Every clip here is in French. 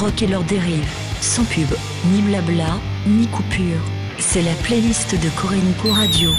rock et leurs dérives. Sans pub, ni blabla, ni coupure. C'est la playlist de Corénico Radio.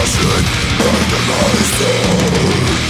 Flashing in the night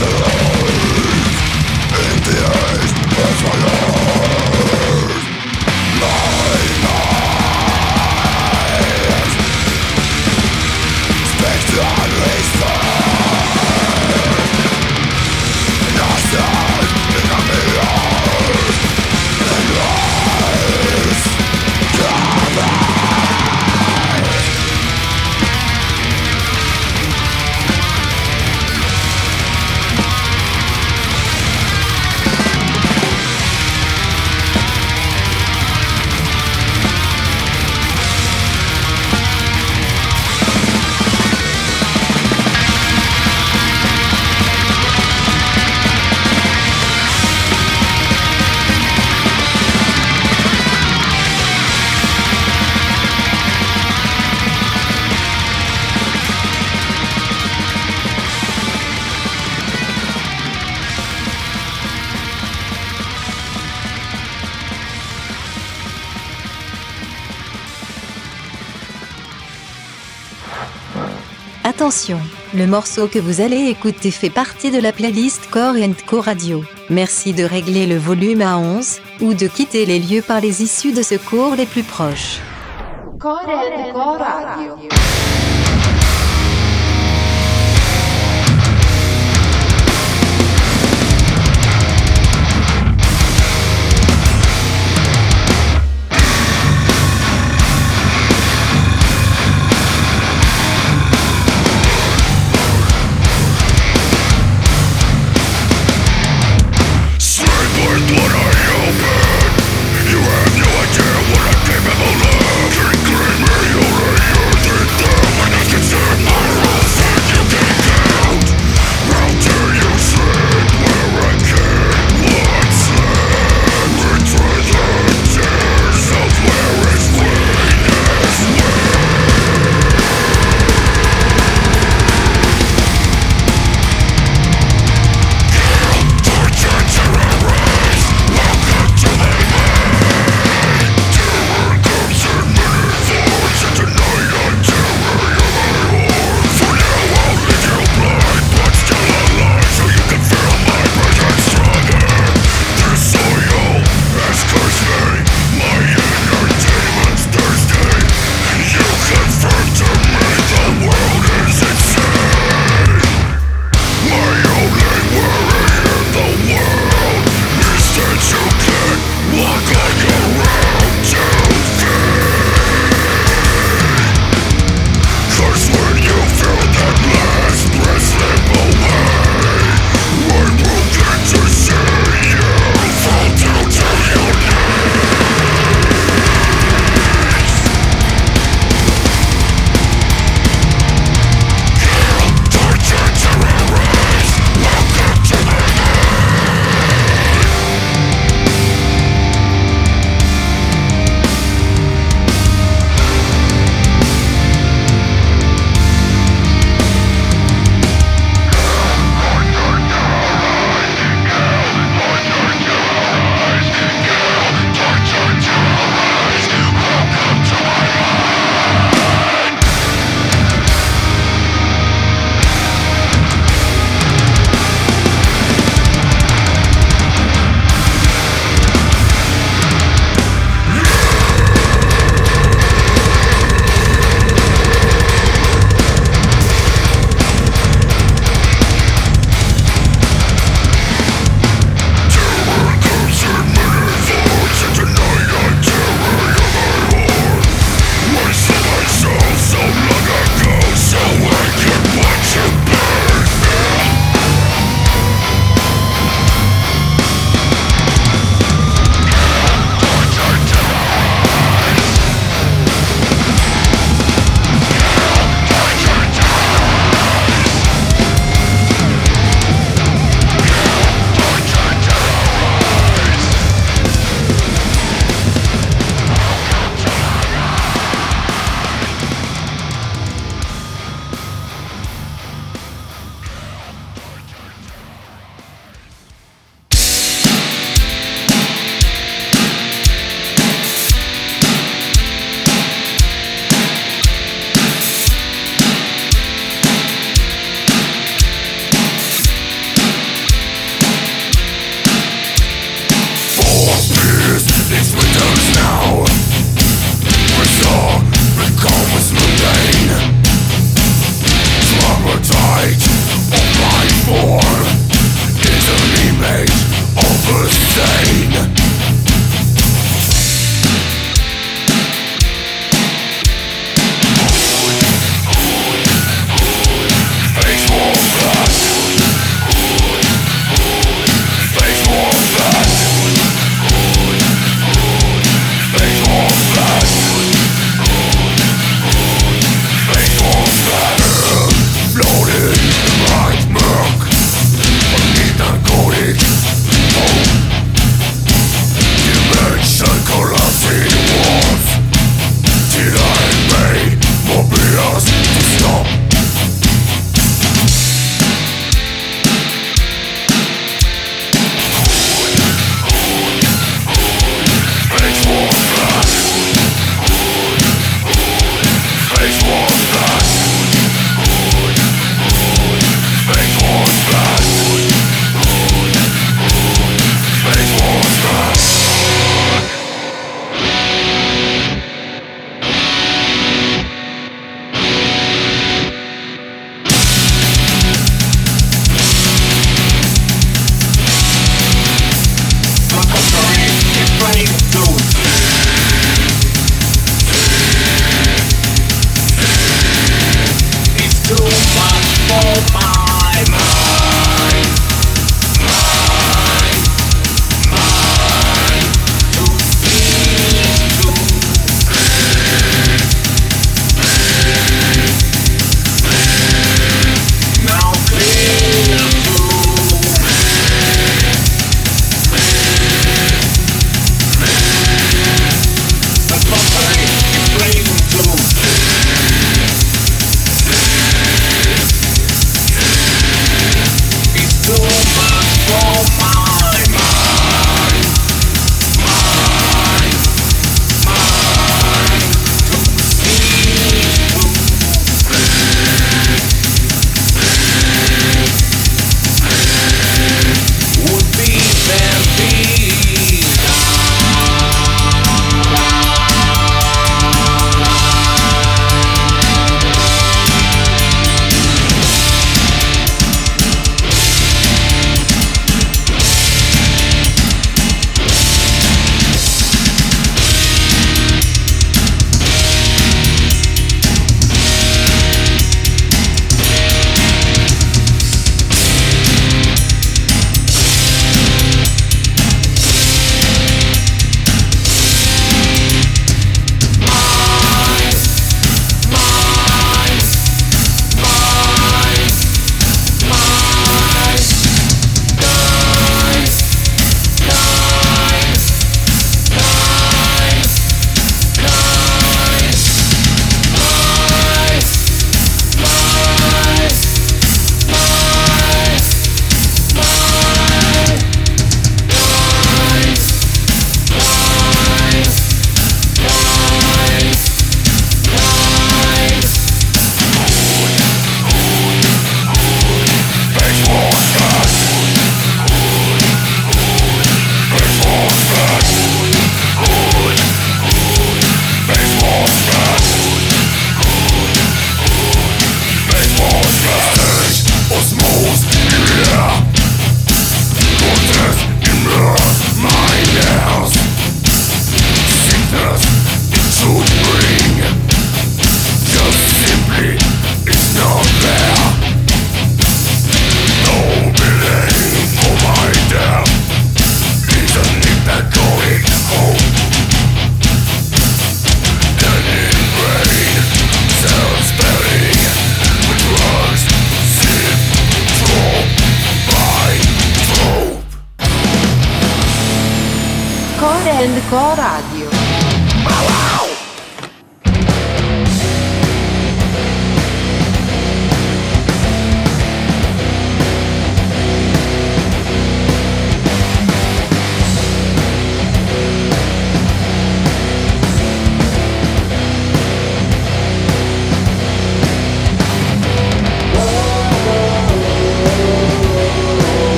Terror Attention, le morceau que vous allez écouter fait partie de la playlist Core Co Radio. Merci de régler le volume à 11 ou de quitter les lieux par les issues de secours les plus proches. Fourth Order!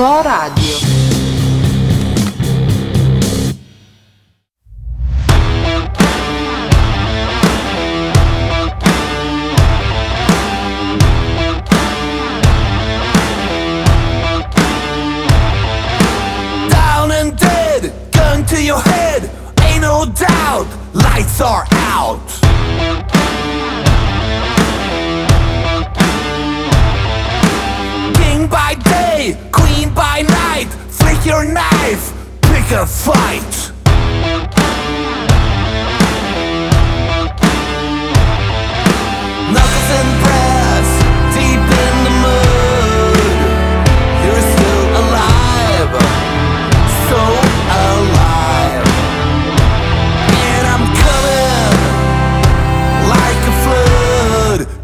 Coragem.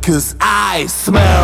Cause I smell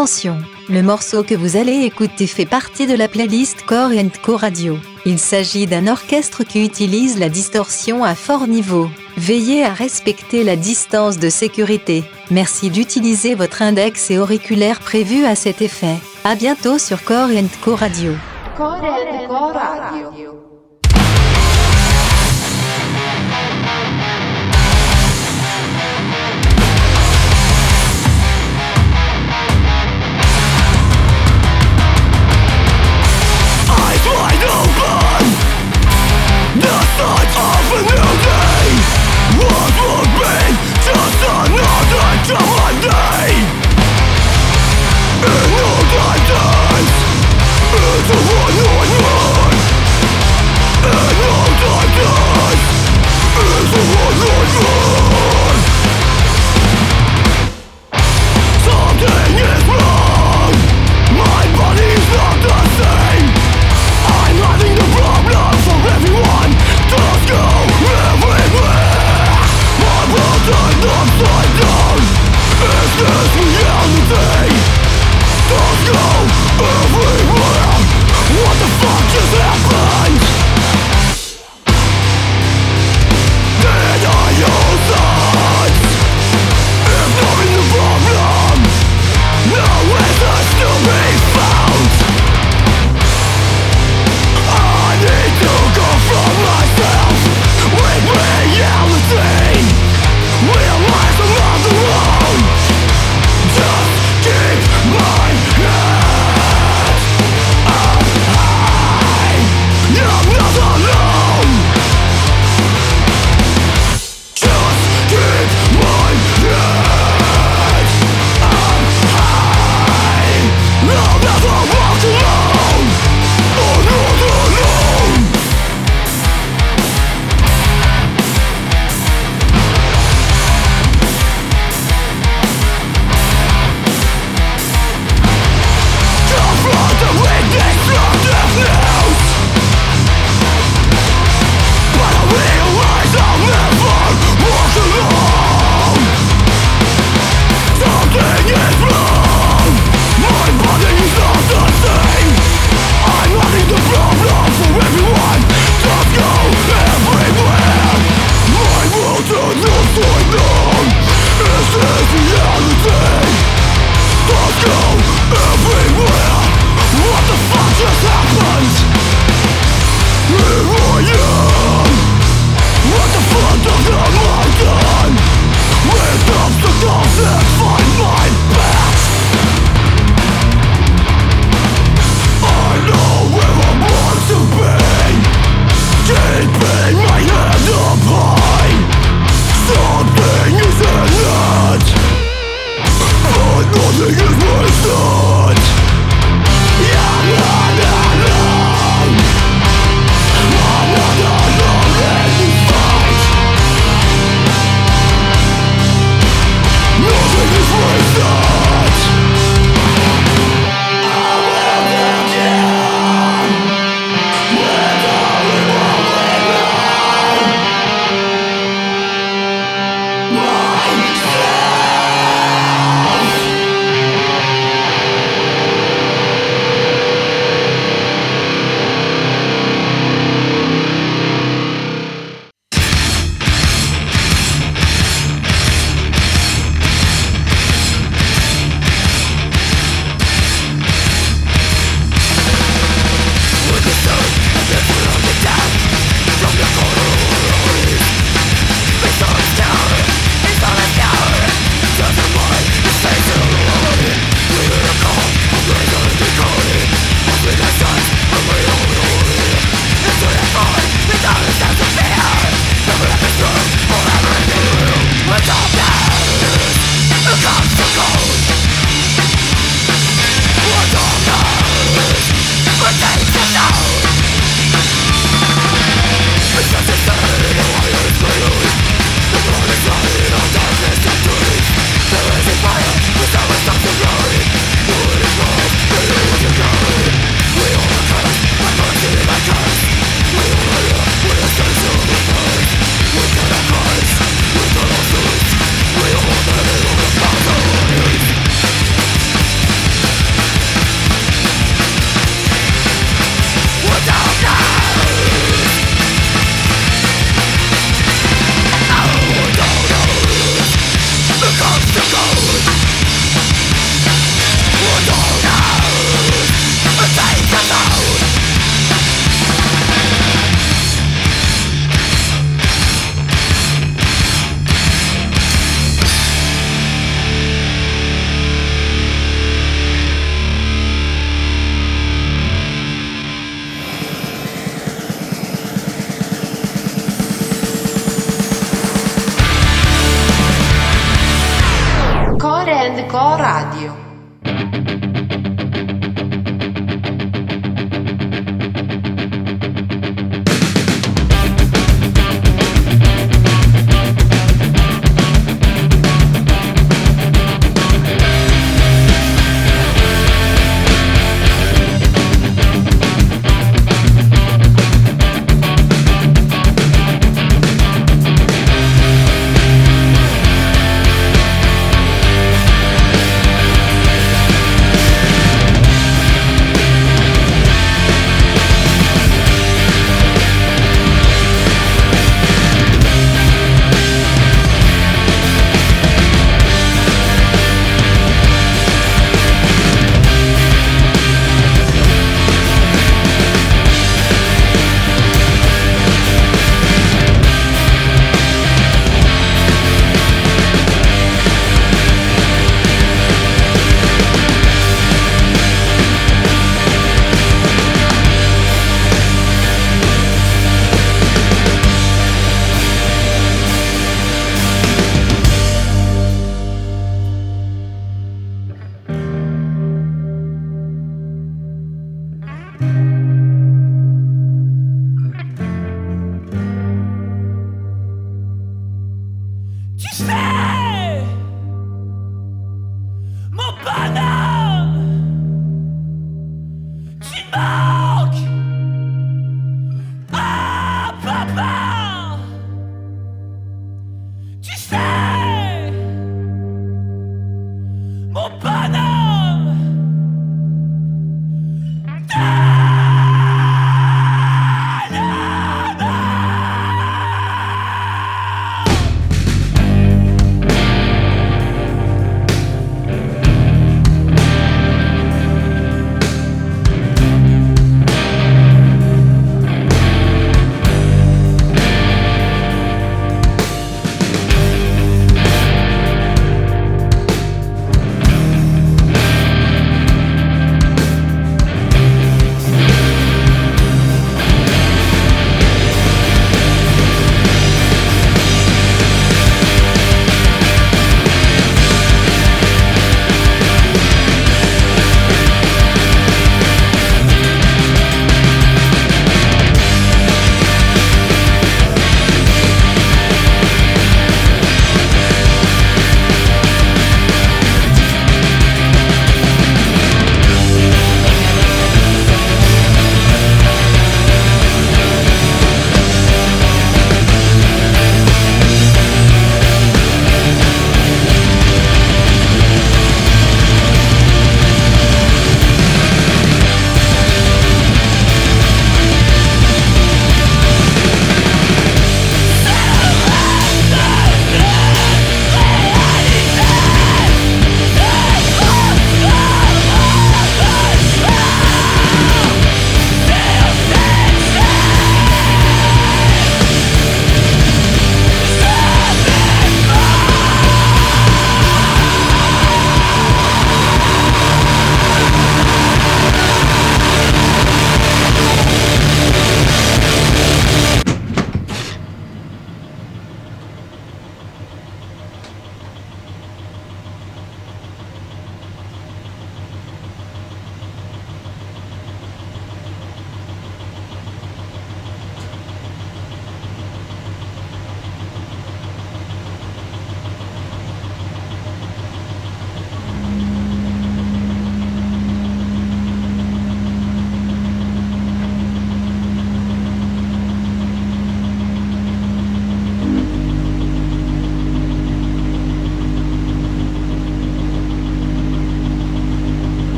Attention, le morceau que vous allez écouter fait partie de la playlist Core Co Radio. Il s'agit d'un orchestre qui utilise la distorsion à fort niveau. Veillez à respecter la distance de sécurité. Merci d'utiliser votre index et auriculaire prévu à cet effet. À bientôt sur Core Core Co Radio.